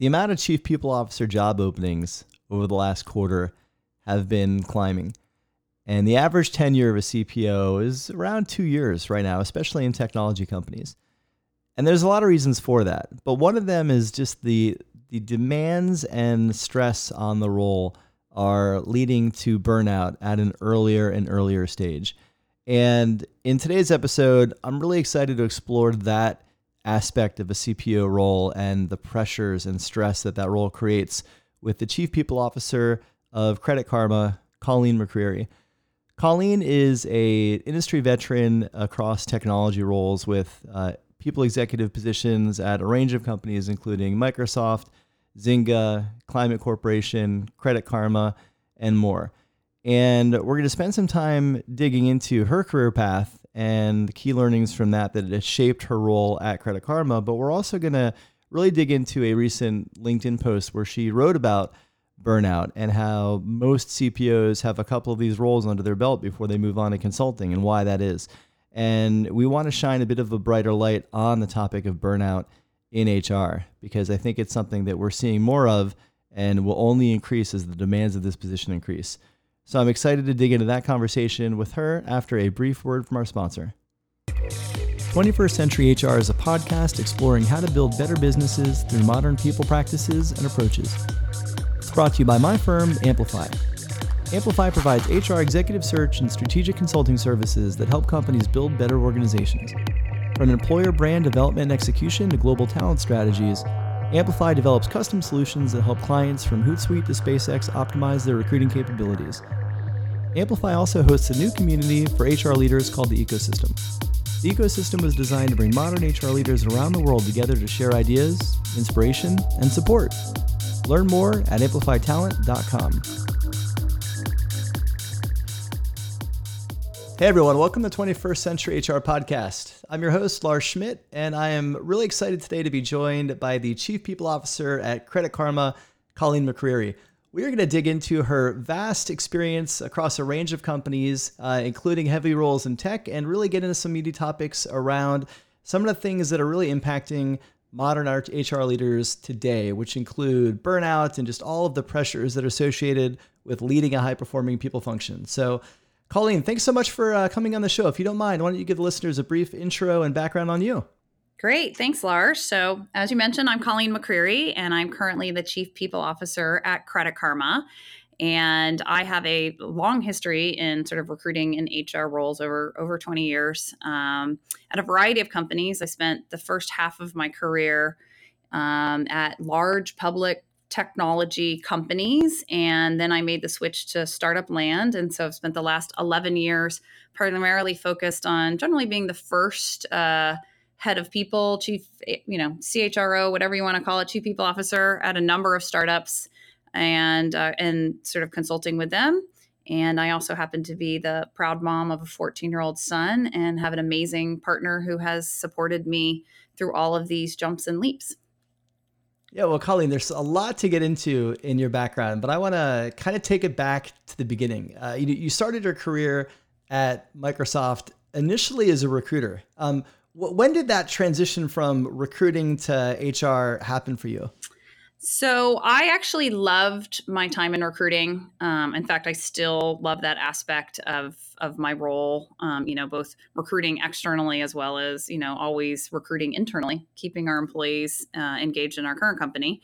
the amount of chief people officer job openings over the last quarter have been climbing. And the average tenure of a CPO is around two years right now, especially in technology companies. And there's a lot of reasons for that. But one of them is just the, the demands and stress on the role are leading to burnout at an earlier and earlier stage. And in today's episode, I'm really excited to explore that aspect of a CPO role and the pressures and stress that that role creates with the chief people officer of Credit Karma, Colleen McCreary. Colleen is a industry veteran across technology roles with uh, people executive positions at a range of companies, including Microsoft, Zynga, Climate Corporation, Credit Karma, and more. And we're going to spend some time digging into her career path and key learnings from that that has shaped her role at Credit Karma. But we're also going to really dig into a recent LinkedIn post where she wrote about burnout and how most CPOs have a couple of these roles under their belt before they move on to consulting and why that is. And we want to shine a bit of a brighter light on the topic of burnout in HR because I think it's something that we're seeing more of and will only increase as the demands of this position increase. So I'm excited to dig into that conversation with her after a brief word from our sponsor. 21st Century HR is a podcast exploring how to build better businesses through modern people practices and approaches. It's brought to you by my firm, Amplify. Amplify provides HR executive search and strategic consulting services that help companies build better organizations. From employer brand development and execution to global talent strategies, Amplify develops custom solutions that help clients from Hootsuite to SpaceX optimize their recruiting capabilities. Amplify also hosts a new community for HR leaders called the Ecosystem. The ecosystem was designed to bring modern HR leaders around the world together to share ideas, inspiration, and support. Learn more at amplifytalent.com. Hey everyone, welcome to 21st Century HR Podcast. I'm your host, Lars Schmidt, and I am really excited today to be joined by the Chief People Officer at Credit Karma, Colleen McCreary. We are going to dig into her vast experience across a range of companies, uh, including heavy roles in tech, and really get into some meaty topics around some of the things that are really impacting modern HR leaders today, which include burnout and just all of the pressures that are associated with leading a high performing people function. So, Colleen, thanks so much for uh, coming on the show. If you don't mind, why don't you give the listeners a brief intro and background on you? Great. Thanks, Lars. So, as you mentioned, I'm Colleen McCreary, and I'm currently the Chief People Officer at Credit Karma. And I have a long history in sort of recruiting in HR roles over over 20 years um, at a variety of companies. I spent the first half of my career um, at large public technology companies, and then I made the switch to startup land. And so I've spent the last 11 years primarily focused on generally being the first. Uh, head of people, chief, you know, CHRO, whatever you want to call it, chief people officer at a number of startups and uh, and sort of consulting with them. And I also happen to be the proud mom of a 14 year old son and have an amazing partner who has supported me through all of these jumps and leaps. Yeah, well, Colleen, there's a lot to get into in your background, but I want to kind of take it back to the beginning. Uh, you, you started your career at Microsoft initially as a recruiter. Um, when did that transition from recruiting to HR happen for you? So I actually loved my time in recruiting. Um, in fact, I still love that aspect of of my role. Um, you know, both recruiting externally as well as you know always recruiting internally, keeping our employees uh, engaged in our current company.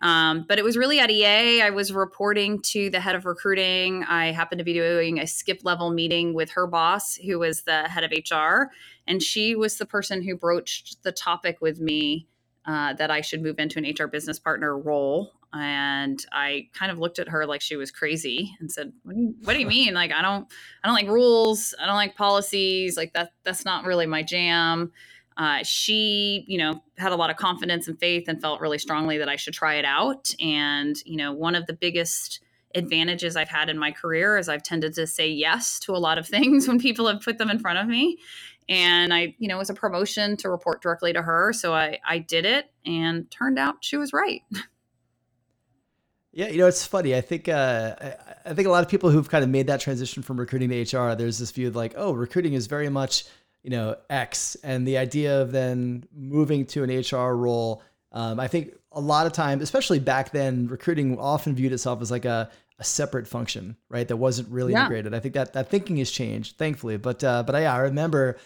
Um, but it was really at EA. I was reporting to the head of recruiting. I happened to be doing a skip level meeting with her boss, who was the head of HR, and she was the person who broached the topic with me uh, that I should move into an HR business partner role. And I kind of looked at her like she was crazy and said, what do, you, what do you mean? Like, I don't, I don't like rules. I don't like policies. Like that, that's not really my jam. Uh, she, you know, had a lot of confidence and faith and felt really strongly that I should try it out. And, you know, one of the biggest advantages I've had in my career is I've tended to say yes to a lot of things when people have put them in front of me and I, you know, it was a promotion to report directly to her. So I, I did it and turned out she was right. Yeah, you know, it's funny. I think uh, I, think a lot of people who've kind of made that transition from recruiting to HR, there's this view of like, oh, recruiting is very much, you know, X, and the idea of then moving to an HR role Um, I think a lot of times, especially back then, recruiting often viewed itself as like a, a separate function, right? That wasn't really yeah. integrated. I think that that thinking has changed, thankfully. But uh, but yeah, I remember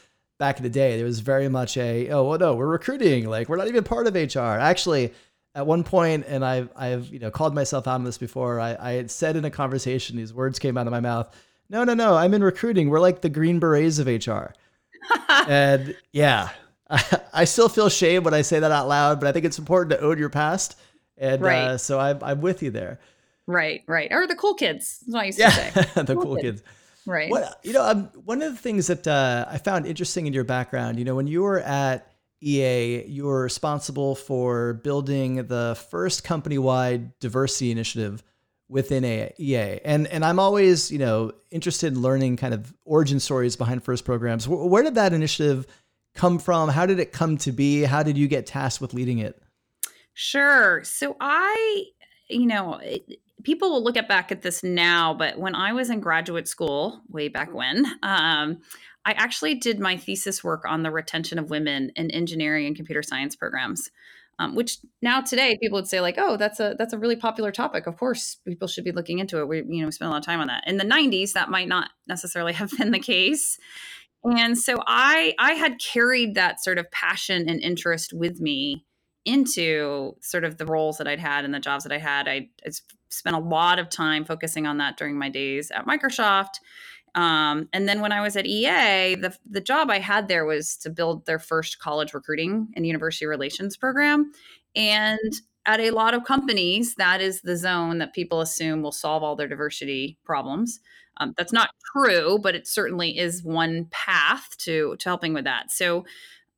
back in the day, there was very much a oh well, no, we're recruiting, like we're not even part of HR. Actually, at one point, and I've I've you know called myself out on this before. I, I had said in a conversation, these words came out of my mouth. No, no, no, I'm in recruiting. We're like the Green Berets of HR. and yeah, I, still feel shame when I say that out loud, but I think it's important to own your past. And uh, right. uh, so I'm, I'm with you there. Right, right. Or the cool kids. That's what I used yeah, to say. the cool, cool kids. kids. Right. What, you know, um, one of the things that uh, I found interesting in your background, you know, when you were at EA, you were responsible for building the first company-wide diversity initiative within EA. And and I'm always, you know, interested in learning kind of origin stories behind first programs. Where did that initiative come from? How did it come to be? How did you get tasked with leading it? Sure. So I, you know, it, people will look at back at this now, but when I was in graduate school, way back when, um, I actually did my thesis work on the retention of women in engineering and computer science programs. Um, which now today people would say like, oh, that's a that's a really popular topic. Of course, people should be looking into it. We you know we spend a lot of time on that. In the '90s, that might not necessarily have been the case, and so I I had carried that sort of passion and interest with me into sort of the roles that I'd had and the jobs that I had. I, I spent a lot of time focusing on that during my days at Microsoft. Um, and then when I was at EA, the the job I had there was to build their first college recruiting and university relations program. And at a lot of companies, that is the zone that people assume will solve all their diversity problems. Um, that's not true, but it certainly is one path to to helping with that. So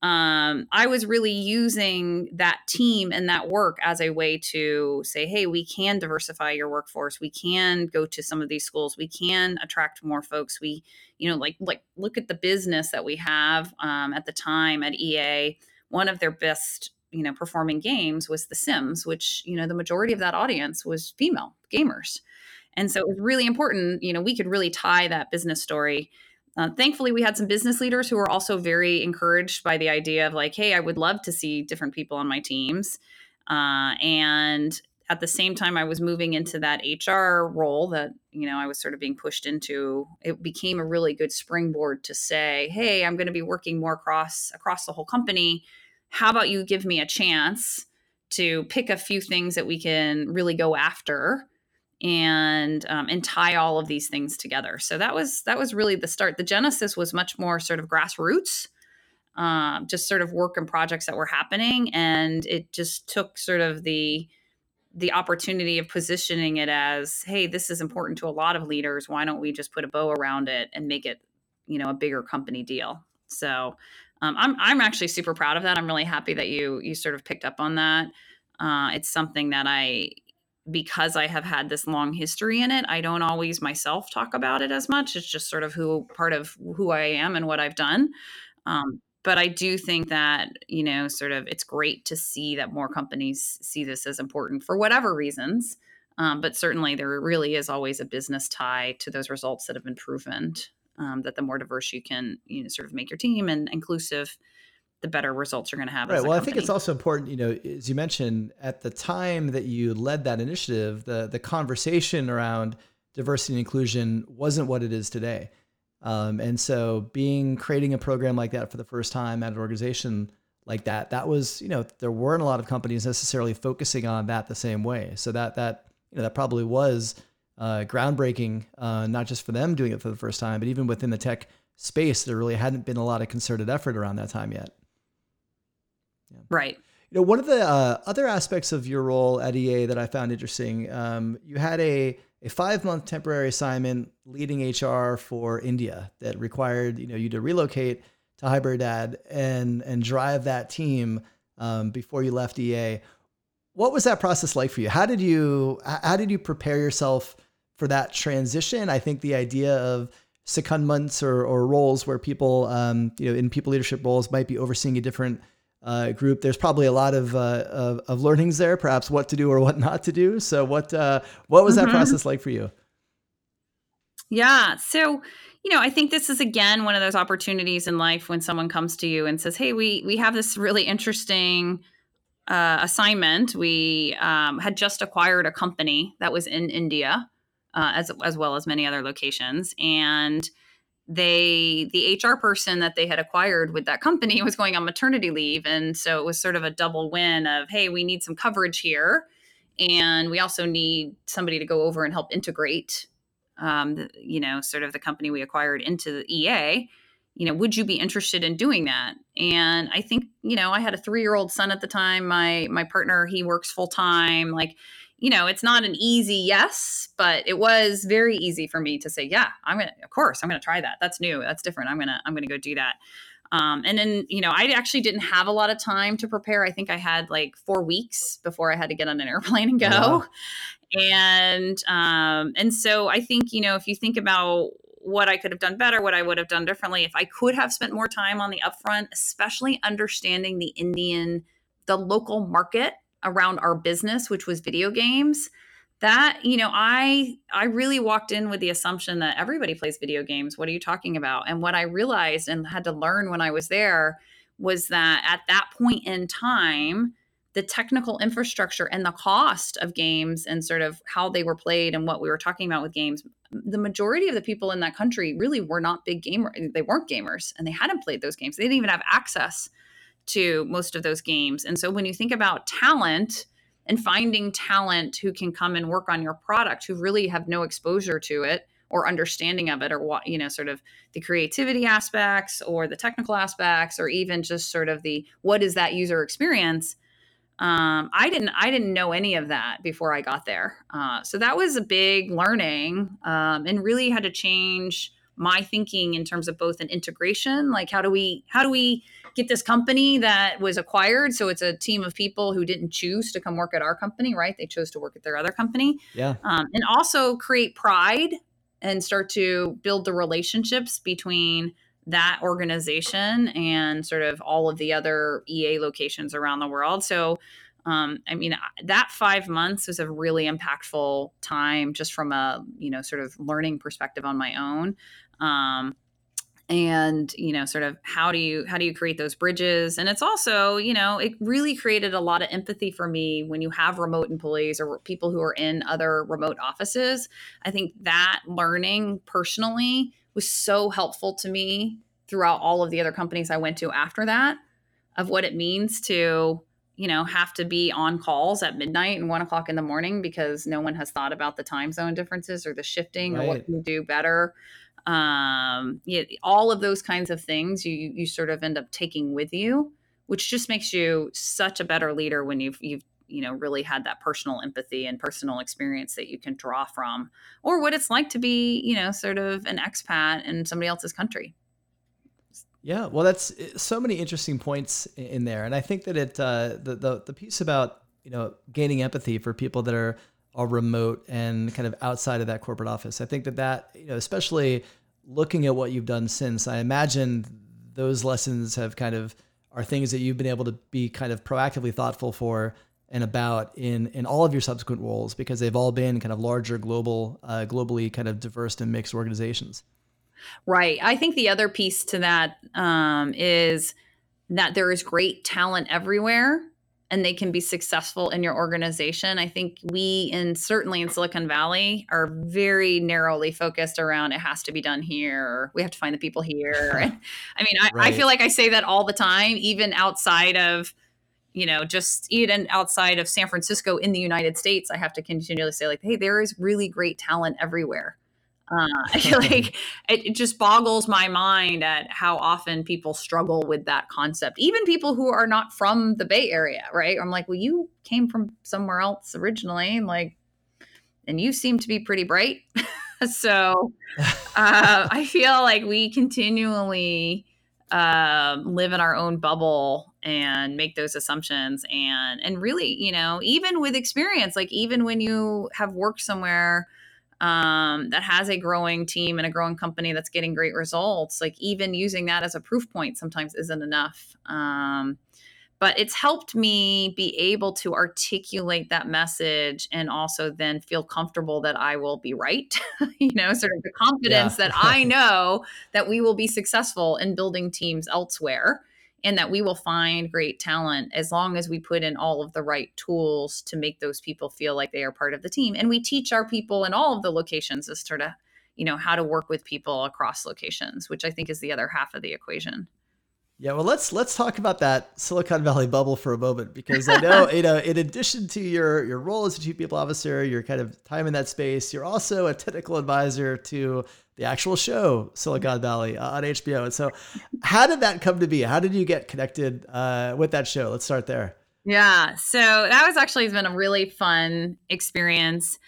um, I was really using that team and that work as a way to say, hey, we can diversify your workforce. We can go to some of these schools. We can attract more folks. We, you know, like like look at the business that we have um, at the time at EA. One of their best you know performing games was the sims which you know the majority of that audience was female gamers and so it was really important, you know, we could really tie that business story. Uh, thankfully, we had some business leaders who were also very encouraged by the idea of like, hey, I would love to see different people on my teams. Uh, and at the same time, I was moving into that HR role that, you know, I was sort of being pushed into. It became a really good springboard to say, hey, I'm going to be working more across across the whole company. How about you give me a chance to pick a few things that we can really go after and um, and tie all of these things together. So that was that was really the start. The genesis was much more sort of grassroots, um, just sort of work and projects that were happening, and it just took sort of the the opportunity of positioning it as, hey, this is important to a lot of leaders. Why don't we just put a bow around it and make it, you know, a bigger company deal? So um, I'm I'm actually super proud of that. I'm really happy that you you sort of picked up on that. Uh, it's something that I because I have had this long history in it, I don't always myself talk about it as much. It's just sort of who part of who I am and what I've done. Um, but I do think that, you know, sort of it's great to see that more companies see this as important for whatever reasons. Um, but certainly there really is always a business tie to those results that have been proven um, that the more diverse you can, you know, sort of make your team and inclusive, the better results you're going to have. Right. well, I think it's also important, you know, as you mentioned, at the time that you led that initiative, the the conversation around diversity and inclusion wasn't what it is today. Um, and so, being creating a program like that for the first time at an organization like that, that was, you know, there weren't a lot of companies necessarily focusing on that the same way. So that that you know that probably was uh, groundbreaking, uh, not just for them doing it for the first time, but even within the tech space, there really hadn't been a lot of concerted effort around that time yet. Yeah. Right. You know, one of the uh, other aspects of your role at EA that I found interesting, um, you had a a five month temporary assignment leading HR for India that required you know you to relocate to Hyderabad and and drive that team um, before you left EA. What was that process like for you? How did you how did you prepare yourself for that transition? I think the idea of secondments or, or roles where people um, you know in people leadership roles might be overseeing a different uh, group. There's probably a lot of, uh, of, of learnings there, perhaps what to do or what not to do. So what uh, what was mm-hmm. that process like for you? Yeah. So you know, I think this is again one of those opportunities in life when someone comes to you and says, "Hey, we we have this really interesting." uh, assignment, we um, had just acquired a company that was in India, uh, as as well as many other locations, and they the HR person that they had acquired with that company was going on maternity leave, and so it was sort of a double win of hey, we need some coverage here, and we also need somebody to go over and help integrate, um, the, you know, sort of the company we acquired into the EA you know, would you be interested in doing that? And I think, you know, I had a three year old son at the time. My my partner, he works full time. Like, you know, it's not an easy yes, but it was very easy for me to say, yeah, I'm gonna, of course, I'm gonna try that. That's new. That's different. I'm gonna, I'm gonna go do that. Um, and then, you know, I actually didn't have a lot of time to prepare. I think I had like four weeks before I had to get on an airplane and go. Wow. And um, and so I think, you know, if you think about what I could have done better, what I would have done differently. If I could have spent more time on the upfront, especially understanding the Indian, the local market around our business, which was video games, that you know i i really walked in with the assumption that everybody plays video games. What are you talking about? And what i realized and had to learn when i was there was that at that point in time the technical infrastructure and the cost of games and sort of how they were played and what we were talking about with games the majority of the people in that country really were not big gamers they weren't gamers and they hadn't played those games. They didn't even have access to most of those games and so when you think about talent and finding talent who can come and work on your product who really have no exposure to it or understanding of it or what you know sort of the creativity aspects or the technical aspects or even just sort of the what is that user experience um, I didn't I didn't know any of that before I got there. Uh, so that was a big learning um, and really had to change my thinking in terms of both an integration, like how do we how do we get this company that was acquired? So it's a team of people who didn't choose to come work at our company, right? They chose to work at their other company. Yeah. Um, and also create pride and start to build the relationships between that organization and sort of all of the other EA locations around the world. So, um, I mean, that five months was a really impactful time just from a, you know, sort of learning perspective on my own. Um, and you know sort of how do you how do you create those bridges and it's also you know it really created a lot of empathy for me when you have remote employees or people who are in other remote offices i think that learning personally was so helpful to me throughout all of the other companies I went to after that of what it means to, you know, have to be on calls at midnight and one o'clock in the morning because no one has thought about the time zone differences or the shifting right. or what can you do better. Um, yeah, all of those kinds of things you you sort of end up taking with you, which just makes you such a better leader when you've you've you know really had that personal empathy and personal experience that you can draw from or what it's like to be you know sort of an expat in somebody else's country. Yeah well that's eh, so many interesting points in there. And i think that it uh, the, the the piece about you know gaining empathy for people that are are remote and kind of outside of that corporate office. I think that that you know especially looking at what you've done since i imagine those lessons have kind of are things that you've been able to be kind of proactively thoughtful for and about in in all of your subsequent roles because they've all been kind of larger global uh, globally kind of diverse and mixed organizations. Right. I think the other piece to that um, is that there is great talent everywhere and they can be successful in your organization i think we in certainly in silicon valley are very narrowly focused around it has to be done here we have to find the people here i mean I, right. I feel like i say that all the time even outside of you know, just even outside of San Francisco in the United States, I have to continually say, like, hey, there is really great talent everywhere. Uh, I feel like it, it, just boggles my mind at how often people struggle with that concept. Even people who are not from the Bay Area, right? I'm like, well, you came from somewhere else originally, and like, and you seem to be pretty bright. so uh, I feel like we continually uh, live in our own bubble and make those assumptions and and really you know even with experience like even when you have worked somewhere um, that has a growing team and a growing company that's getting great results like even using that as a proof point sometimes isn't enough um, but it's helped me be able to articulate that message and also then feel comfortable that I will be right. you know, sort of the confidence yeah. that I know that we will be successful in building teams elsewhere and that we will find great talent as long as we put in all of the right tools to make those people feel like they are part of the team. And we teach our people in all of the locations as sort of, you know, how to work with people across locations, which I think is the other half of the equation. Yeah, well, let's let's talk about that Silicon Valley bubble for a moment because I know you know, uh, in addition to your your role as a chief people officer, your kind of time in that space, you're also a technical advisor to the actual show Silicon Valley uh, on HBO. And so, how did that come to be? How did you get connected uh, with that show? Let's start there. Yeah, so that was actually has been a really fun experience.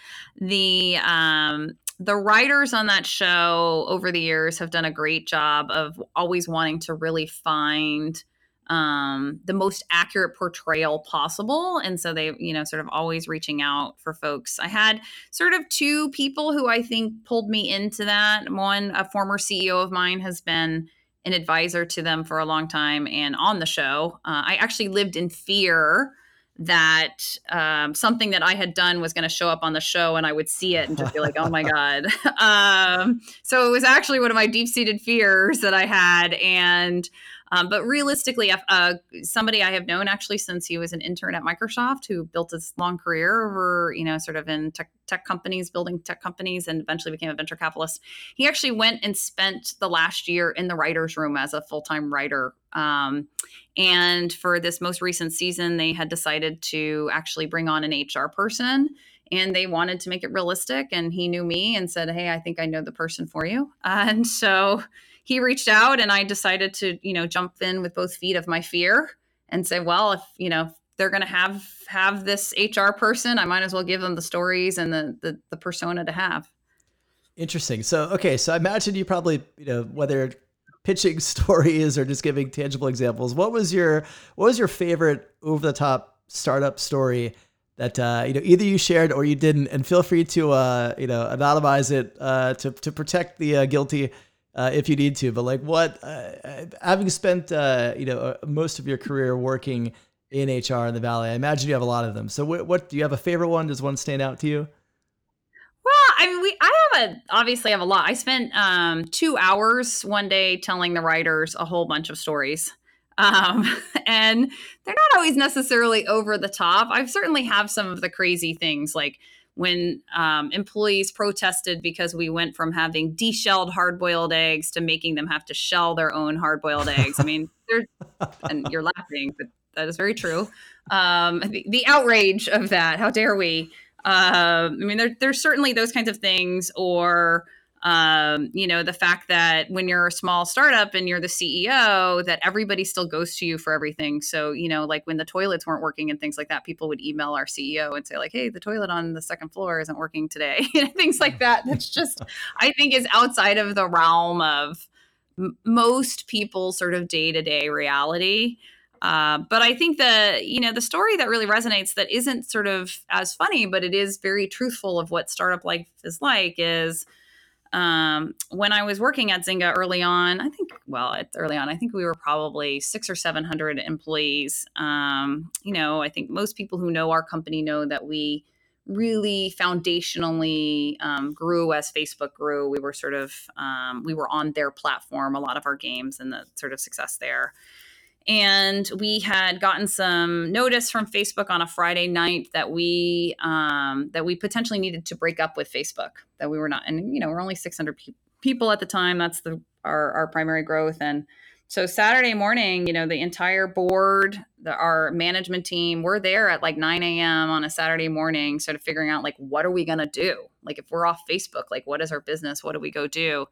The um, the writers on that show over the years have done a great job of always wanting to really find um, the most accurate portrayal possible. And so they, you know, sort of always reaching out for folks. I had sort of two people who I think pulled me into that. One, a former CEO of mine, has been an advisor to them for a long time and on the show. Uh, I actually lived in fear that um, something that I had done was going to show up on the show and I would see it and just be like, oh my God. um, so it was actually one of my deep seated fears that I had. And um, but realistically, uh, somebody I have known actually since he was an intern at Microsoft, who built his long career over, you know, sort of in tech, tech companies, building tech companies, and eventually became a venture capitalist. He actually went and spent the last year in the writers' room as a full time writer. Um, and for this most recent season, they had decided to actually bring on an HR person and they wanted to make it realistic. And he knew me and said, Hey, I think I know the person for you. And so he reached out and I decided to, you know, jump in with both feet of my fear and say, well, if, you know, they're going to have have this HR person, I might as well give them the stories and the, the the persona to have. Interesting. So, okay, so I imagine you probably, you know, whether pitching stories or just giving tangible examples, what was your what was your favorite over the top startup story that uh, you know either you shared or you didn't? And feel free to uh, you know anonymize it uh, to to protect the uh, guilty uh, if you need to. But like, what uh, having spent uh, you know uh, most of your career working in HR in the Valley, I imagine you have a lot of them. So, what, what do you have a favorite one? Does one stand out to you? Well, I mean, we I have a obviously have a lot. I spent um, two hours one day telling the writers a whole bunch of stories. Um, and they're not always necessarily over the top. I certainly have some of the crazy things like when um, employees protested because we went from having deshelled hard-boiled eggs to making them have to shell their own hard-boiled eggs. I mean, and you're laughing, but that is very true. Um, the, the, outrage of that, how dare we? Uh, I mean, there, there's certainly those kinds of things, or um, you know, the fact that when you're a small startup and you're the CEO, that everybody still goes to you for everything. So, you know, like when the toilets weren't working and things like that, people would email our CEO and say, like, hey, the toilet on the second floor isn't working today. things like that. That's just, I think, is outside of the realm of m- most people's sort of day to day reality. Uh, but I think the you know the story that really resonates that isn't sort of as funny, but it is very truthful of what startup life is like is um, when I was working at Zynga early on, I think, well, it's early on, I think we were probably six or 700 employees. Um, you know, I think most people who know our company know that we really foundationally um, grew as Facebook grew. We were sort of, um, we were on their platform, a lot of our games and the sort of success there and we had gotten some notice from Facebook on a Friday night that we um, that we potentially needed to break up with Facebook. That we were not, and you know, we're only 600 pe- people at the time. That's the our, our primary growth, and so Saturday morning, you know, the entire board, the, our management team, we're there at like 9 a.m. on a Saturday morning, sort of figuring out like what are we gonna do? Like if we're off Facebook, like what is our business? What do we go do?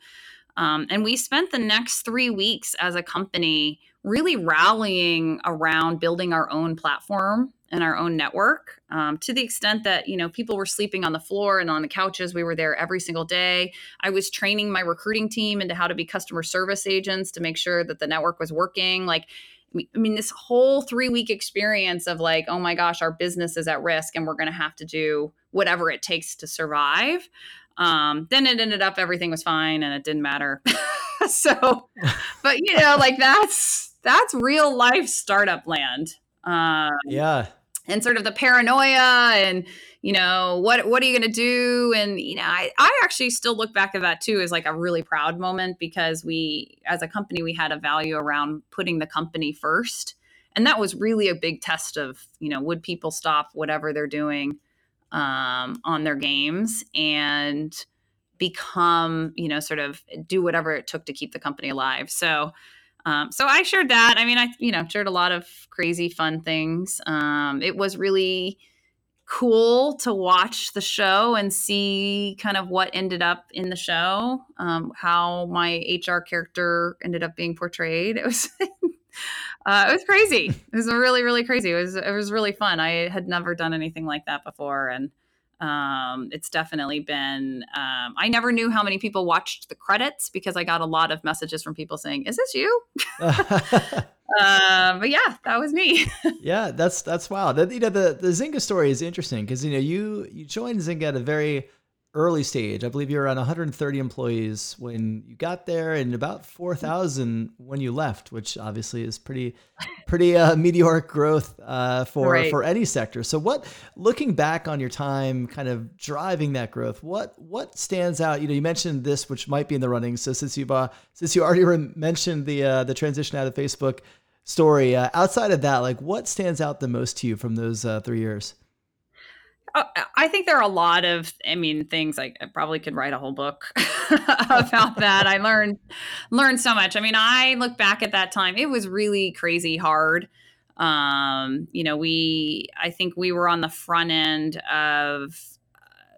Um, and we spent the next three weeks as a company really rallying around building our own platform and our own network um, to the extent that you know people were sleeping on the floor and on the couches we were there every single day. I was training my recruiting team into how to be customer service agents to make sure that the network was working. Like i mean this whole three week experience of like oh my gosh our business is at risk and we're going to have to do whatever it takes to survive um, then it ended up everything was fine and it didn't matter so but you know like that's that's real life startup land. Um, yeah. and sort of the paranoia and you know what what are you going to do and you know I, I actually still look back at that too as like a really proud moment because we as a company we had a value around putting the company first and that was really a big test of you know would people stop whatever they're doing um, on their games and become you know sort of do whatever it took to keep the company alive so um, so I shared that. I mean, I you know shared a lot of crazy fun things. Um, it was really cool to watch the show and see kind of what ended up in the show, um, how my HR character ended up being portrayed. It was. uh, it was crazy. It was really, really crazy. It was, it was really fun. I had never done anything like that before, and um, it's definitely been. Um, I never knew how many people watched the credits because I got a lot of messages from people saying, "Is this you?" um, but yeah, that was me. yeah, that's that's wild. you know, the the Zynga story is interesting because you know you you joined Zynga at a very early stage. I believe you were around 130 employees when you got there, and about 4,000 when you left, which obviously is pretty, pretty uh, meteoric growth uh, for right. for any sector. So, what, looking back on your time, kind of driving that growth, what what stands out? You know, you mentioned this, which might be in the running. So, since you uh, since you already re- mentioned the uh, the transition out of Facebook story, uh, outside of that, like what stands out the most to you from those uh, three years? Uh, I think there are a lot of, I mean, things I probably could write a whole book about that. I learned learned so much. I mean, I look back at that time; it was really crazy hard. Um, you know, we, I think we were on the front end of,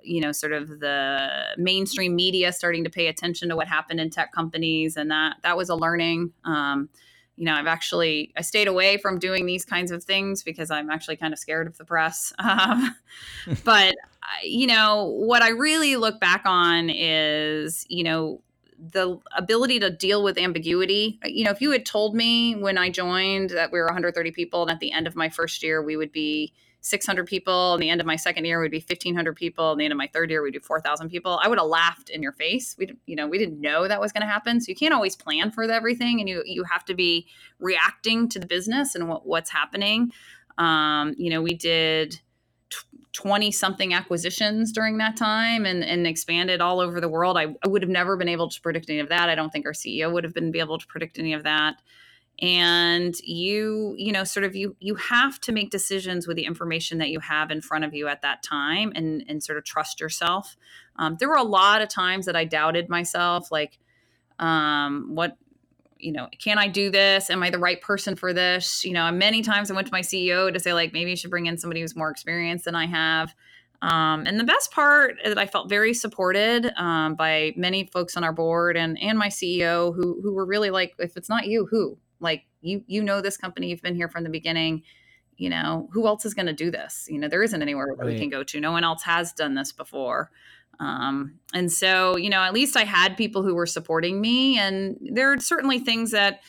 you know, sort of the mainstream media starting to pay attention to what happened in tech companies, and that that was a learning. Um, you know, I've actually I stayed away from doing these kinds of things because I'm actually kind of scared of the press. Um, but you know, what I really look back on is, you know, the ability to deal with ambiguity. You know, if you had told me when I joined that we were 130 people and at the end of my first year we would be 600 people. And the end of my second year would be 1,500 people. And the end of my third year, we'd do 4,000 people. I would have laughed in your face. We, you know, we didn't know that was going to happen. So you can't always plan for everything, and you you have to be reacting to the business and what, what's happening. Um, you know, we did 20 something acquisitions during that time and, and expanded all over the world. I, I would have never been able to predict any of that. I don't think our CEO would have been able to predict any of that and you you know sort of you you have to make decisions with the information that you have in front of you at that time and and sort of trust yourself. Um, there were a lot of times that i doubted myself like um, what you know can i do this? Am i the right person for this? You know many times i went to my ceo to say like maybe you should bring in somebody who's more experienced than i have. Um, and the best part is that I felt very supported um, by many folks on our board and and my CEO who who were really like, if it's not you, who? Like you you know this company you've been here from the beginning you know who else is going to do this? You know there isn't anywhere right. we can go to. No one else has done this before. Um, and so you know at least i had people who were supporting me and there are certainly things that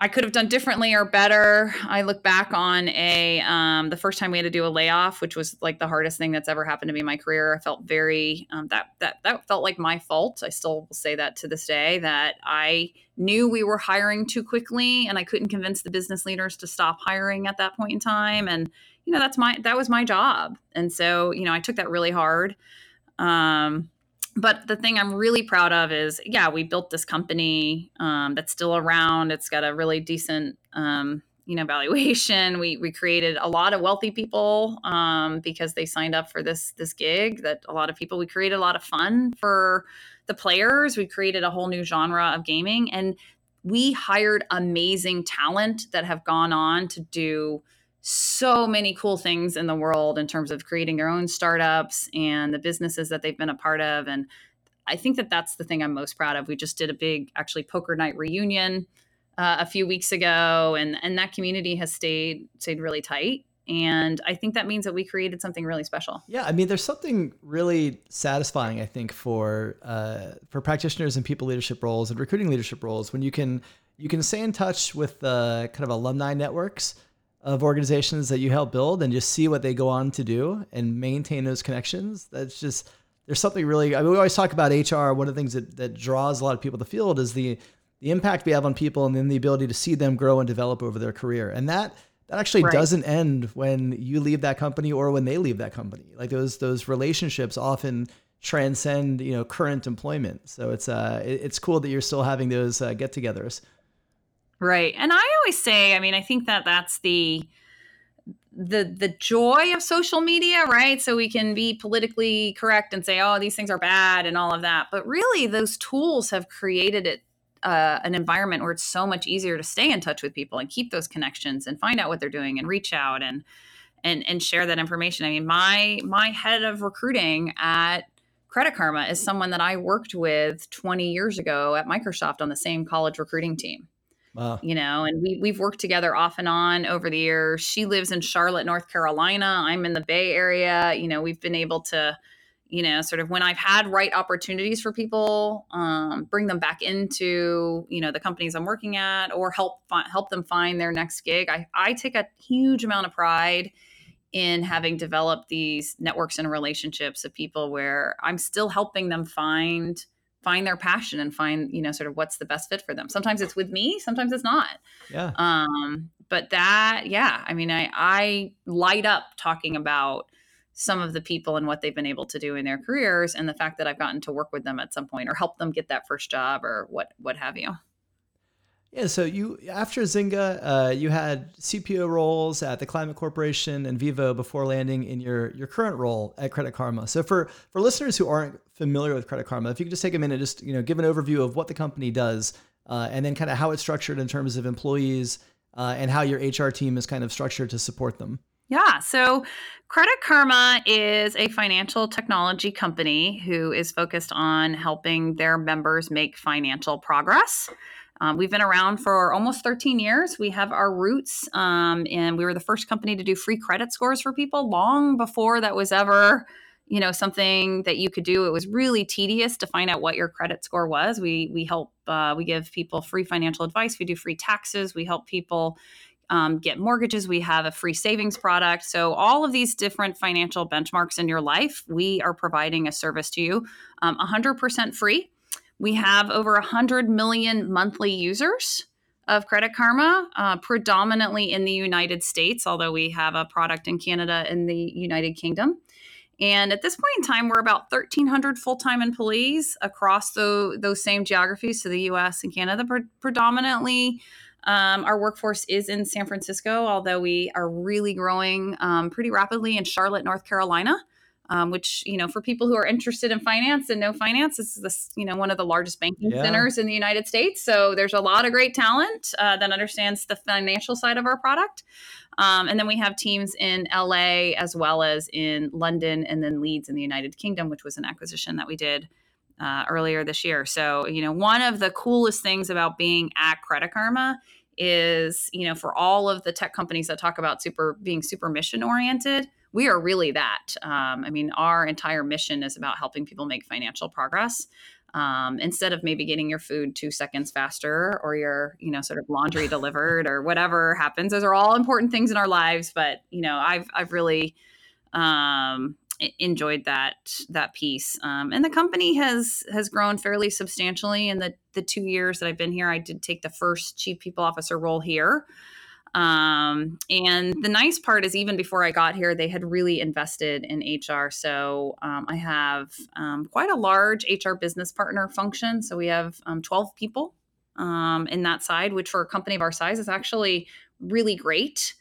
I could have done differently or better. I look back on a um, the first time we had to do a layoff, which was like the hardest thing that's ever happened to me in my career. I felt very um, that that that felt like my fault. I still will say that to this day that I knew we were hiring too quickly, and I couldn't convince the business leaders to stop hiring at that point in time. And you know that's my that was my job, and so you know I took that really hard. Um, but the thing I'm really proud of is, yeah, we built this company um, that's still around. It's got a really decent, um, you know, valuation. We we created a lot of wealthy people um, because they signed up for this this gig. That a lot of people. We created a lot of fun for the players. We created a whole new genre of gaming, and we hired amazing talent that have gone on to do so many cool things in the world in terms of creating their own startups and the businesses that they've been a part of and i think that that's the thing i'm most proud of. We just did a big actually poker night reunion uh, a few weeks ago and and that community has stayed stayed really tight and i think that means that we created something really special. Yeah i mean there's something really satisfying i think for uh, for practitioners and people leadership roles and recruiting leadership roles when you can you can stay in touch with uh, kind of alumni networks of organizations that you help build and just see what they go on to do and maintain those connections. That's just there's something really. I mean, we always talk about HR. One of the things that, that draws a lot of people to the field is the the impact we have on people and then the ability to see them grow and develop over their career. And that that actually Right. doesn't end when you leave that company or when they leave that company. Like those those relationships often transcend you know current employment. So it's uh it- it's cool that you're still having those uh, get-togethers. Right. And I always say, I mean, I think that that's the the the joy of social media, right? So we can be politically correct and say, "Oh, these things are bad" and all of that. But really those tools have created it uh, an environment where it's so much easier to stay in touch with people and keep those connections and find out what they're doing and reach out and and and share that information. I mean, my my head of recruiting at Credit Karma is someone that I worked with 20 years ago at Microsoft on the same college recruiting team Wow. you know and we, we've worked together off and on over the years. She lives in charlotte north carolina. I'm in the bay area. You know we've been able to you know sort of when i've had right opportunities for people um, bring them back into you know the companies i'm working at or help fi- help them find their next gig. I, I take a huge amount of pride in having developed these networks and relationships of people where i'm still helping them find find their passion and find you know sort of what's the best fit for them. Sometimes it's with me sometimes it's not. Yeah. um but that yeah i mean i i light up talking about some of the people and what they've been able to do in their careers and the fact that i've gotten to work with them at some point or help them get that first job or what what have you Yeah, so you after Zynga, uh, you had CPO roles at the Climate Corporation and Vevo before landing in your your current role at Credit Karma. So for for listeners who aren't familiar with Credit Karma, if you could just take a minute, just you know, give an overview of what the company does, uh, and then kind of how it's structured in terms of employees uh, and how your HR team is kind of structured to support them. Yeah. So Credit Karma is a financial technology company who is focused on helping their members make financial progress. Um, we've been around for almost 13 years. We have our roots, um, and we were the first company to do free credit scores for people long before that was ever, you know, something that you could do. It was really tedious to find out what your credit score was. We we help uh, we give people free financial advice. We do free taxes. We help people um, get mortgages. We have a free savings product. So, all of these different financial benchmarks in your life, we are providing a service to you um, 100% free. We have over 100 million monthly users of Credit Karma, uh, predominantly in the United States, although we have a product in Canada and the United Kingdom. And at this point in time, we're about 1,300 full time employees across the, those same geographies, so the US and Canada, pre- predominantly um, our workforce is in San Francisco, although we are really growing um, pretty rapidly in Charlotte, North Carolina. Um, which you know, for people who are interested in finance and know finance, this is this you know one of the largest banking Yeah. centers in the United States. So there's a lot of great talent uh, that understands the financial side of our product. Um, and then we have teams in LA as well as in London and then Leeds in the United Kingdom, which was an acquisition that we did uh, earlier this year. So, you know, one of the coolest things about being at Credit Karma is, you know, for all of the tech companies that talk about super being super mission oriented, we are really that. Um, I mean, our entire mission is about helping people make financial progress. Um, instead of maybe getting your food two seconds faster or your, you know, sort of laundry delivered or whatever happens, those are all important things in our lives. But you know, I've I've really um, enjoyed that that piece. Um, and the company has has grown fairly substantially in the the two years that I've been here. I did take the first chief people officer role here. Um, and the nice part is, even before I got here, they had really invested in HR. So um, I have um, quite a large HR business partner function. So we have um, 12 people um, in that side, which for a company of our size is actually really great.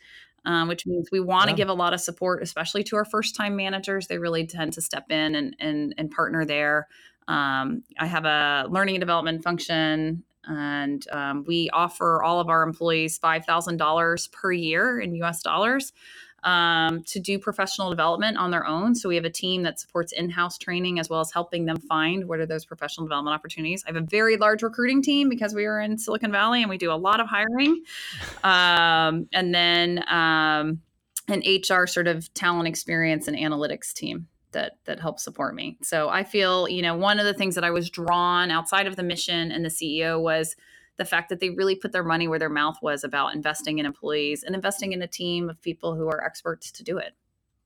Um, which means we want to Yeah. give a lot of support, especially to our first time managers. They really tend to step in and and, and partner there. Um, I have a learning and development function, and um, we offer all of our employees five thousand dollars per year in U.S. dollars um, to do professional development on their own. So we have a team that supports in-house training as well as helping them find what are those professional development opportunities. I have a very large recruiting team because we are in Silicon Valley and we do a lot of hiring, um, and then um, an HR sort of talent experience and analytics team that that helps support me. So I feel, you know, one of the things that I was drawn outside of the mission and the CEO was the fact that they really put their money where their mouth was about investing in employees and investing in a team of people who are experts to do it.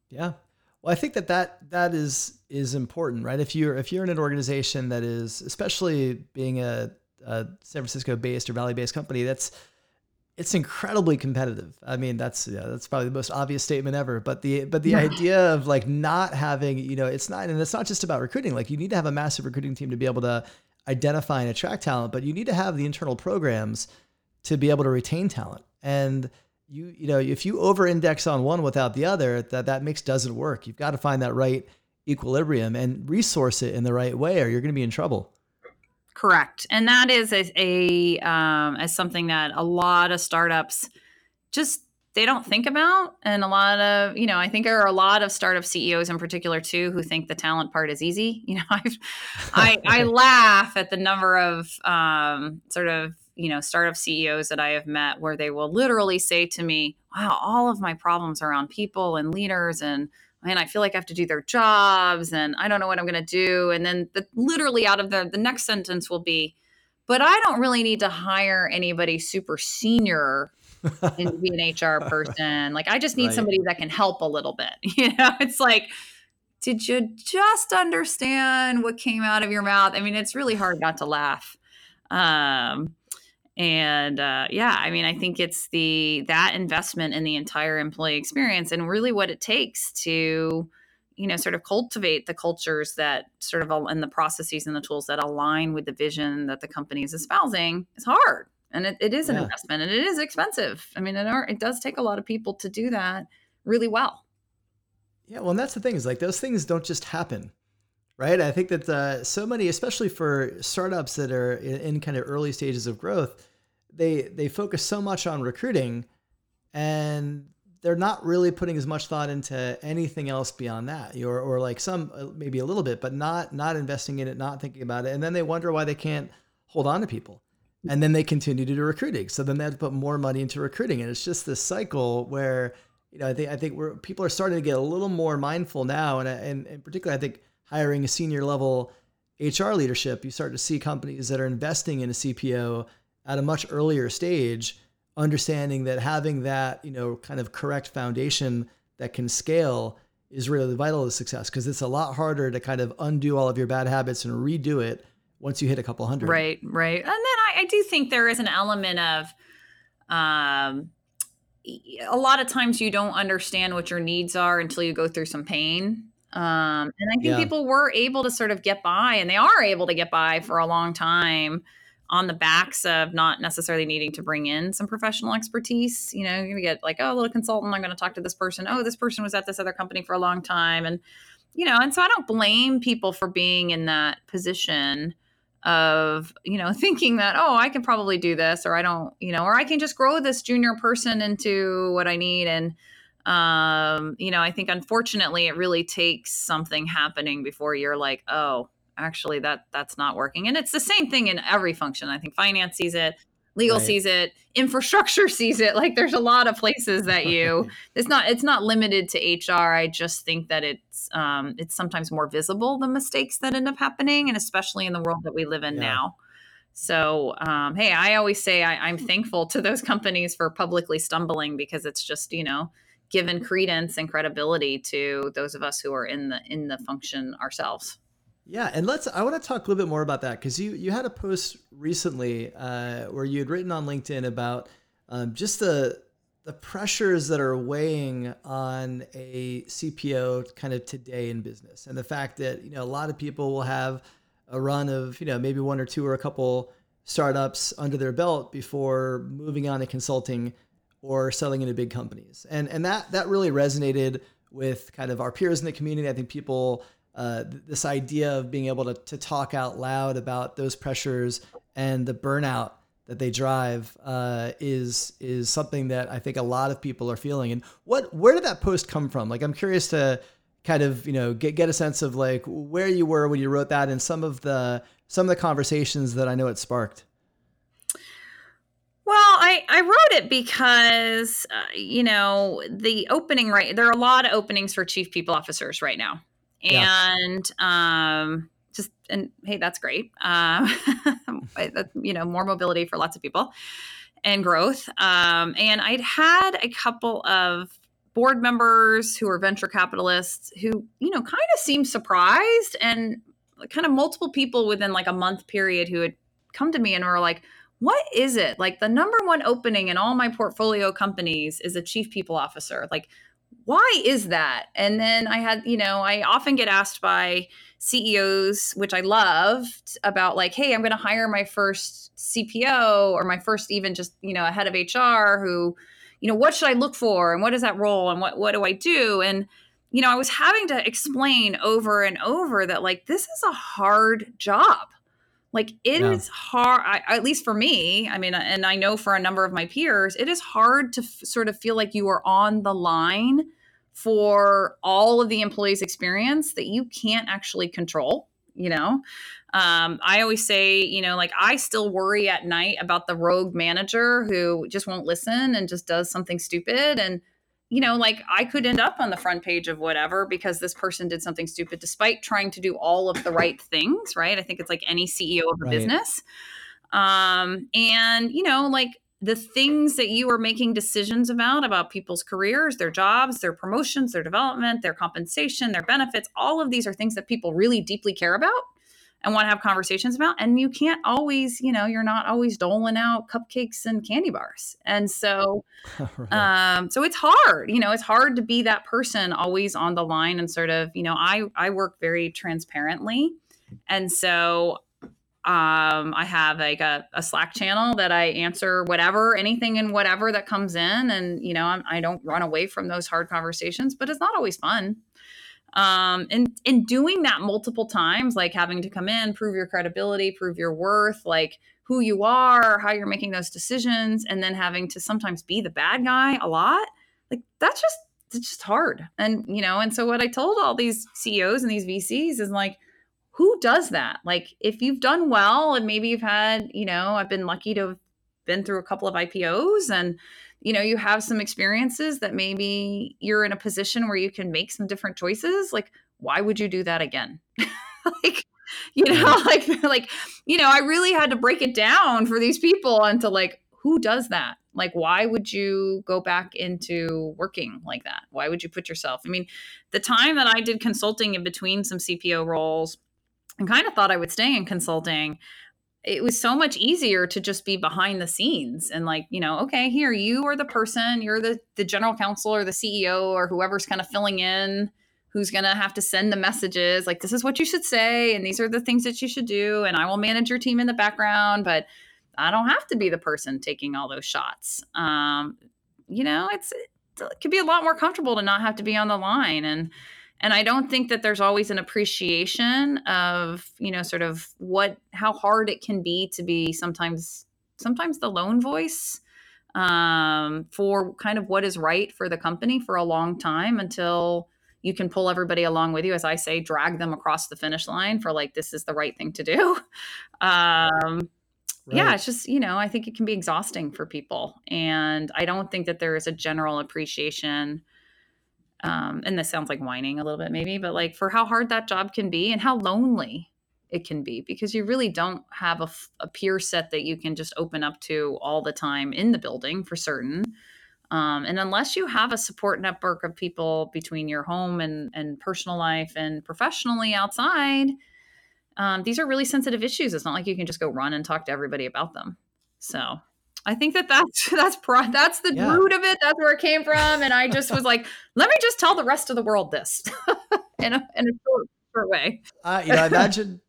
Yeah. Well, I think that that that is is important, right? If you're if you're in an organization that is, especially being a, a San Francisco based or Valley based company, that's it's incredibly competitive. I mean, that's yeah, that's probably the most obvious statement ever. But the but the idea of like not having, you know, it's not and it's not just about recruiting. Like you need to have a massive recruiting team to be able to identify and attract talent, but you need to have the internal programs to be able to retain talent. And you you know, if you over index on one without the other, that that mix doesn't work. You've got to find that right equilibrium and resource it in the right way or you're going to be in trouble. Correct, and that is a, a um, as something that a lot of startups just they don't think about, and a lot of you know I think there are a lot of startup CEOs in particular too who think the talent part is easy. You know, I've, I I laugh at the number of um, sort of you know startup CEOs that I have met where they will literally say to me, "Wow, all of my problems are on people and leaders and." Man, I feel like I have to do their jobs and I don't know what I'm going to do. And then the, literally out of the, the next sentence will be, but I don't really need to hire anybody super senior and be an HR person. Like I just need right. somebody that can help a little bit. You know, it's like, did you just understand what came out of your mouth? I mean, it's really hard not to laugh. Um, and uh, yeah i mean i think it's the that investment in the entire employee experience and really what it takes to you know sort of cultivate the cultures that sort of and the processes and the tools that align with the vision that the company is espousing is hard. And it, it is an yeah. investment and it is expensive. I mean it, are, it does take a lot of people to do that really well. Yeah well and that's the thing is like those things don't just happen right? I think that uh, so many, especially for startups that are in, in, kind of early stages of growth, they they focus so much on recruiting, and they're not really putting as much thought into anything else beyond that, or or like some uh, maybe a little bit, but not not investing in it, not thinking about it, and then they wonder why they can't hold on to people. And then they continue to do recruiting. So then they have to put more money into recruiting. And it's just this cycle where, you know, I think I think we're people are starting to get a little more mindful now. And and, and particularly I think hiring a senior level HR leadership, you start to see companies that are investing in a CPO at a much earlier stage, understanding that having that, you know, kind of correct foundation that can scale is really vital to success because it's a lot harder to kind of undo all of your bad habits and redo it once you hit a couple hundred. Right, right. And then I, I do think there is an element of um, a lot of times you don't understand what your needs are until you go through some pain um, and I think yeah. people were able to sort of get by, and they are able to get by for a long time on the backs of not necessarily needing to bring in some professional expertise. You know, you're gonna get like, oh, a little consultant. I'm going to talk to this person. Oh, this person was at this other company for a long time, and you know, and so I don't blame people for being in that position of you know thinking that oh i can probably do this or i don't you know or i can just grow this junior person into what i need and um you know i think unfortunately it really takes something happening before you're like oh actually that that's not working. And it's the same thing in every function. I think finance sees it legal right. sees it infrastructure sees it. Like there's a lot of places that you it's not it's not limited to hr i just think that it's um it's sometimes more visible the mistakes that end up happening and especially in the world that we live in yeah. now. So um hey i always say I, i'm thankful to those companies for publicly stumbling because it's just you know given credence and credibility to those of us who are in the in the function ourselves. Yeah, and let's. I want to talk a little bit more about that because you you had a post recently uh, where you had written on LinkedIn about um, just the the pressures that are weighing on a CPO kind of today in business, and the fact that you know a lot of people will have a run of you know maybe one or two or a couple startups under their belt before moving on to consulting or selling into big companies. And and that that really resonated with kind of our peers in the community. I think people uh, this idea of being able to, to talk out loud about those pressures and the burnout that they drive uh, is is something that I think a lot of people are feeling. And what where did that post come from? Like I'm curious to kind of you know get get a sense of like where you were when you wrote that and some of the some of the conversations that I know it sparked. Well, I, I wrote it because, uh, you know, the opening right there are a lot of openings for chief people officers right now. And yes. um, just, and hey, that's great. Uh, you know, more mobility for lots of people and growth. Um, and I'd had a couple of board members who are venture capitalists who, you know, kind of seemed surprised and kind of multiple people within like a month period who had come to me and were like, what is it? Like the number one opening in all my portfolio companies is a chief people officer. Like, why is that? And then I had, you know, I often get asked by CEOs, which I loved, about like, hey, I'm going to hire my first CPO or my first even just, you know, a head of HR who, you know, what should I look for and what is that role and what what do I do? And you know, I was having to explain over and over that like this is a hard job. Like it yeah. is hard, I, at least for me. I mean, and I know for a number of my peers, it is hard to f- sort of feel like you are on the line for all of the employees' experience that you can't actually control. You know, um, I always say, you know, like I still worry at night about the rogue manager who just won't listen and just does something stupid and you know, like I could end up on the front page of whatever because this person did something stupid despite trying to do all of the right things, right? I think it's like any CEO of a right. business. Um, and, you know, like the things that you are making decisions about, about people's careers, their jobs, their promotions, their development, their compensation, their benefits, all of these are things that people really deeply care about and want to have conversations about. And you can't always, you know, you're not always doling out cupcakes and candy bars. And so, right. um, so it's hard, you know, it's hard to be that person always on the line and sort of, you know, I, I work very transparently. And so, um, I have like a, a Slack channel that I answer whatever, anything and whatever that comes in. And, you know, I'm, I do not run away from those hard conversations, but it's not always fun um and in doing that multiple times like having to come in prove your credibility prove your worth like who you are how you're making those decisions and then having to sometimes be the bad guy a lot like that's just it's just hard. And you know and so what i told all these ceos and these vcs is like who does that? Like if you've done well and maybe you've had you know i've been lucky to have been through a couple of ipos and you know you have some experiences that maybe you're in a position where you can make some different choices like why would you do that again? Like you know like like you know i really had to break it down for these people and to like who does that? Like why would you go back into working like that? Why would you put yourself i mean the time that i did consulting in between some cpo roles and kind of thought i would stay in consulting it was so much easier to just be behind the scenes and like you know okay here you are the person you're the the general counsel or the ceo or whoever's kind of filling in who's going to have to send the messages like this is what you should say and these are the things that you should do and i will manage your team in the background but i don't have to be the person taking all those shots. Um, you know it's it could be a lot more comfortable to not have to be on the line and and i don't think that there's always an appreciation of you know sort of what how hard it can be to be sometimes sometimes the lone voice um, for kind of what is right for the company for a long time until you can pull everybody along with you as i say drag them across the finish line for like this is the right thing to do um, Right. yeah it's just you know i think it can be exhausting for people and i don't think that there is a general appreciation um, and this sounds like whining a little bit maybe but like for how hard that job can be and how lonely it can be because you really don't have a, a peer set that you can just open up to all the time in the building for certain. Um, and unless you have a support network of people between your home and, and personal life and professionally outside um, these are really sensitive issues. It's not like you can just go run and talk to everybody about them. So I think that that's that's pro- that's the yeah. root of it. That's where it came from, and I just was like, let me just tell the rest of the world this in a in a short, short way. Uh, you know, I imagine.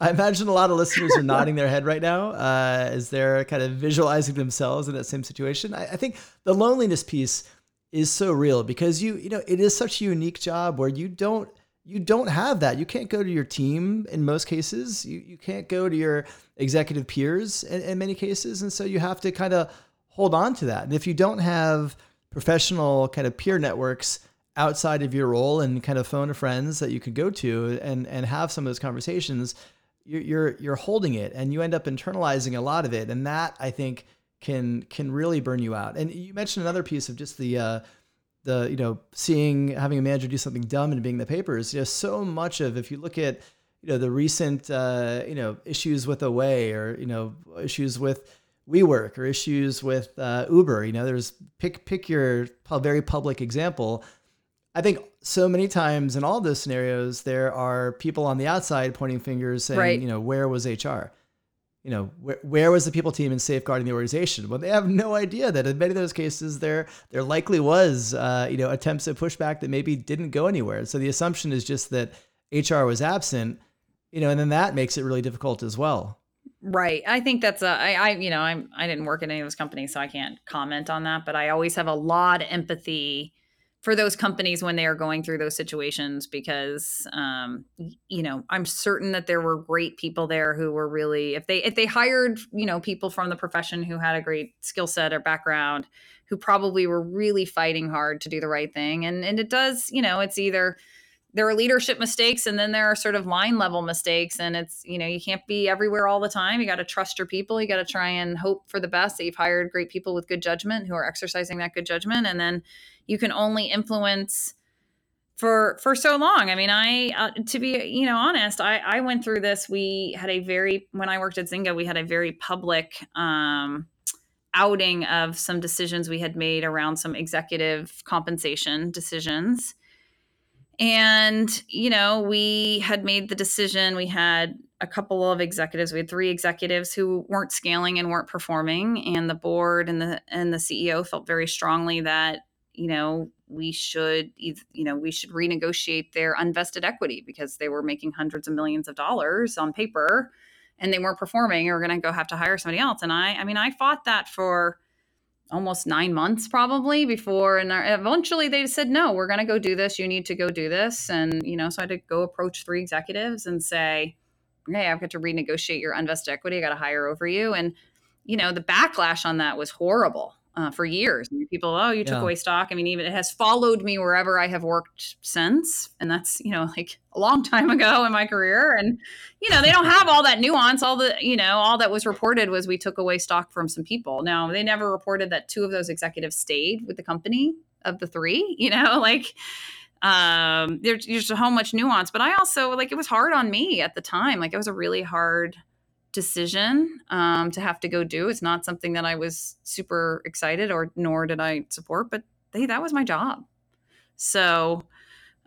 I imagine a lot of listeners are nodding their head right now uh, as they're kind of visualizing themselves in that same situation. I, I think the loneliness piece is so real because you you know it is such a unique job where you don't you don't have that. You can't go to your team in most cases. You, you can't go to your executive peers in, in many cases. And so you have to kind of hold on to that. And if you don't have professional kind of peer networks outside of your role and kind of phone of friends that you could go to and, and have some of those conversations, you're, you're, you're holding it and you end up internalizing a lot of it. And that I think can, can really burn you out. And you mentioned another piece of just the, uh, the you know seeing having a manager do something dumb and being in the papers you know so much of if you look at you know the recent uh, you know issues with Away or you know issues with WeWork or issues with uh, Uber you know there's pick pick your very public example I think so many times in all those scenarios there are people on the outside pointing fingers saying right. you know where was HR you know, where, where was the people team in safeguarding the organization? Well, they have no idea that in many of those cases, there there likely was, uh, you know, attempts at pushback that maybe didn't go anywhere. So the assumption is just that HR was absent, you know, and then that makes it really difficult as well. Right. I think that's a I, I you know, I'm I didn't work in any of those companies, so I can't comment on that. But I always have a lot of empathy for those companies when they are going through those situations because um, you know i'm certain that there were great people there who were really if they if they hired you know people from the profession who had a great skill set or background who probably were really fighting hard to do the right thing and and it does you know it's either there are leadership mistakes and then there are sort of line level mistakes and it's you know you can't be everywhere all the time. You got to trust your people. You got to try and hope for the best that you've hired great people with good judgment who are exercising that good judgment and then you can only influence for for so long. I mean i uh, to be you know honest i i went through this. We had a very when i worked at zynga we had a very public um outing of some decisions we had made around some executive compensation decisions. And you know we had made the decision. We had a couple of executives. We had three executives who weren't scaling and weren't performing. And the board and the and the ceo felt very strongly that you know, we should, you know, we should renegotiate their unvested equity because they were making hundreds of millions of dollars on paper and they weren't performing or going to go have to hire somebody else. And I, I mean, I fought that for almost nine months probably before. And eventually they said, no, we're going to go do this. You need to go do this. And, you know, so I had to go approach three executives and say, Hey, I've got to renegotiate your unvested equity. I got to hire over you. And, you know, the backlash on that was horrible uh, for years. people, oh, you took yeah. away stock. I mean, even it has followed me wherever I have worked since, and that's you know like a long time ago in my career. And you know, they don't have all that nuance. All the you know, all that was reported was we took away stock from some people. Now they never reported that two of those executives stayed with the company of the three. You know, like um there's, there's so much nuance but i also like it was hard on me at the time like it was a really hard decision um, to have to go do. It's not something that I was super excited or nor did I support, but hey, that was my job. So,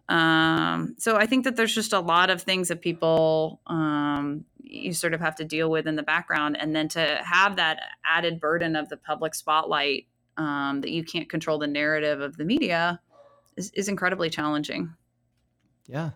um, so I think that there's just a lot of things that people um, you sort of have to deal with in the background, and then to have that added burden of the public spotlight um, that you can't control the narrative of the media is, is incredibly challenging. Yeah,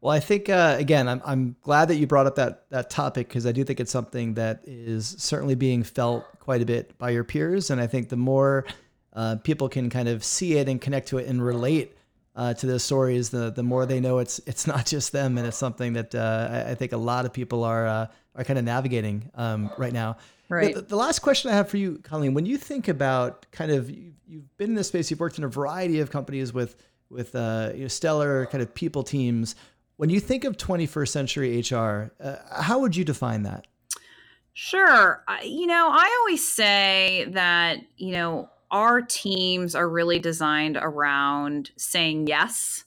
well, I think uh, again, I'm I'm glad that you brought up that that topic because I do think it's something that is certainly being felt quite a bit by your peers, and I think the more uh, people can kind of see it and connect to it and relate uh, to those stories, the the more they know it's it's not just them, and it's something that uh, I, I, think a lot of people are uh, are kind of navigating um, right now. Right. The, the, last question I have for you, Colleen, when you think about kind of you've, you've been in this space, you've worked in a variety of companies with with uh, you know, stellar kind of people teams. When you think of 21st century HR, uh, how would you define that? Sure. you know, I always say that, you know, our teams are really designed around saying yes.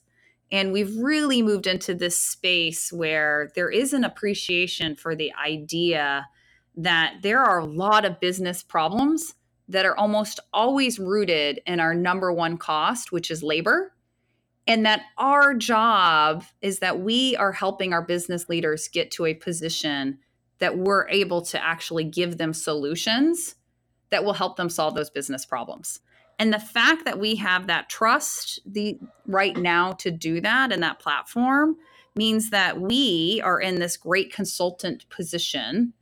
And we've really moved into this space where there is an appreciation for the idea that there are a lot of business problems that are almost always rooted in our number one cost, which is labor and that our job is that we are helping our business leaders get to a position that we're able to actually give them solutions that will help them solve those business problems. And the fact that we have that trust the right now to do that and that platform means that we are in this great consultant position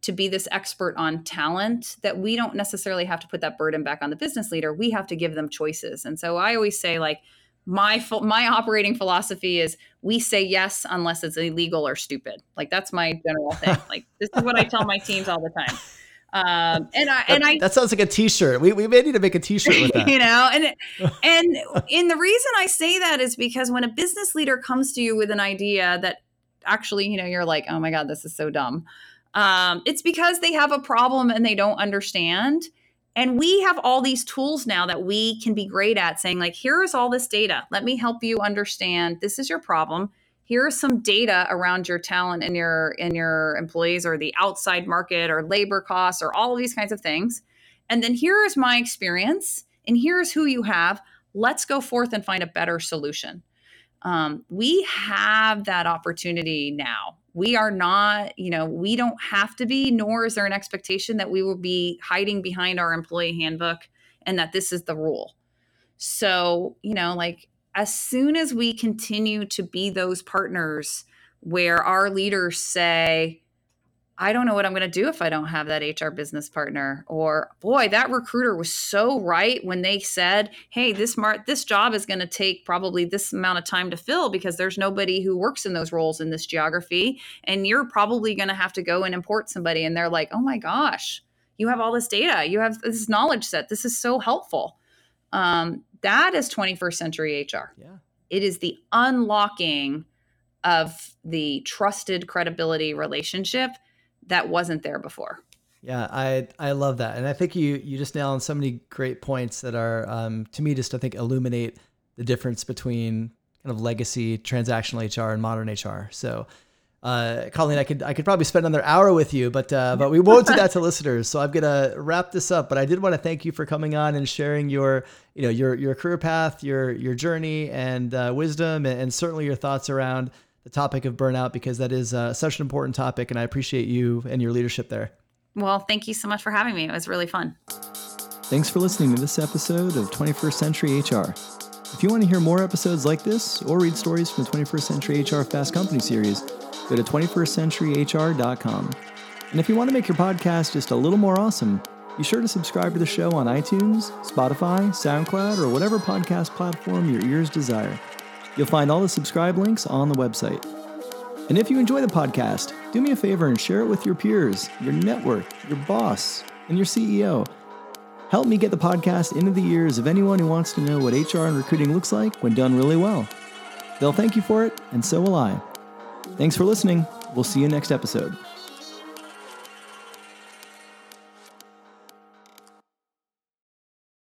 to be this expert on talent that we don't necessarily have to put that burden back on the business leader. We have to give them choices. And so i always say like my my operating philosophy is we say yes unless it's illegal or stupid. Like that's my general thing. like this is what I tell my teams all the time. Um, and I that, and I that sounds like a T-shirt. We we may need to make a T-shirt with that. you know, and and and the reason I say that is because when a business leader comes to you with an idea that actually, you know, you're like, oh my god, this is so dumb. Um, it's because they have a problem and they don't understand and we have all these tools now that we can be great at saying, like, here is all this data. Let me help you understand this is your problem. Here is some data around your talent and your and your employees or the outside market or labor costs or all of these kinds of things. And then here is my experience, and here's who you have. Let's go forth and find a better solution. Um, we have that opportunity now we are not, you know, we don't have to be, nor is there an expectation that we will be hiding behind our employee handbook and that this is the rule. So, you know, like as soon as we continue to be those partners where our leaders say, I don't know what I'm going to do if I don't have that HR business partner. Or boy, that recruiter was so right when they said, "Hey, this mar- this job is going to take probably this amount of time to fill because there's nobody who works in those roles in this geography, and you're probably going to have to go and import somebody." And they're like, "Oh my gosh, you have all this data, you have this knowledge set. This is so helpful." Um, that is 21st century HR. Yeah. It is the unlocking of the trusted credibility relationship that wasn't there before. Yeah, I I love that, and I think you you just nailed on so many great points that are um, to me just I think illuminate the difference between kind of legacy transactional HR and modern HR. So. Uh, Colleen, I could I could probably spend another hour with you, but uh, but we won't do that to listeners. So I'm gonna wrap this up. But I did want to thank you for coming on and sharing your you know your your career path, your your journey, and uh, wisdom, and, and certainly your thoughts around the topic of burnout because that is uh, such an important topic, and I appreciate you and your leadership there. Well, thank you so much for having me. It was really fun. Thanks for listening to this episode of 21st Century HR. If you want to hear more episodes like this or read stories from the 21st Century HR Fast Company series, go to 21stcenturyhr.com. And if you want to make your podcast just a little more awesome, be sure to subscribe to the show on iTunes, Spotify, SoundCloud, or whatever podcast platform your ears desire. You'll find all the subscribe links on the website. And if you enjoy the podcast, do me a favor and share it with your peers, your network, your boss, and your CEO. Help me get the podcast into the ears of anyone who wants to know what HR and recruiting looks like when done really well. They'll thank you for it, and so will I. Thanks for listening. We'll see you next episode.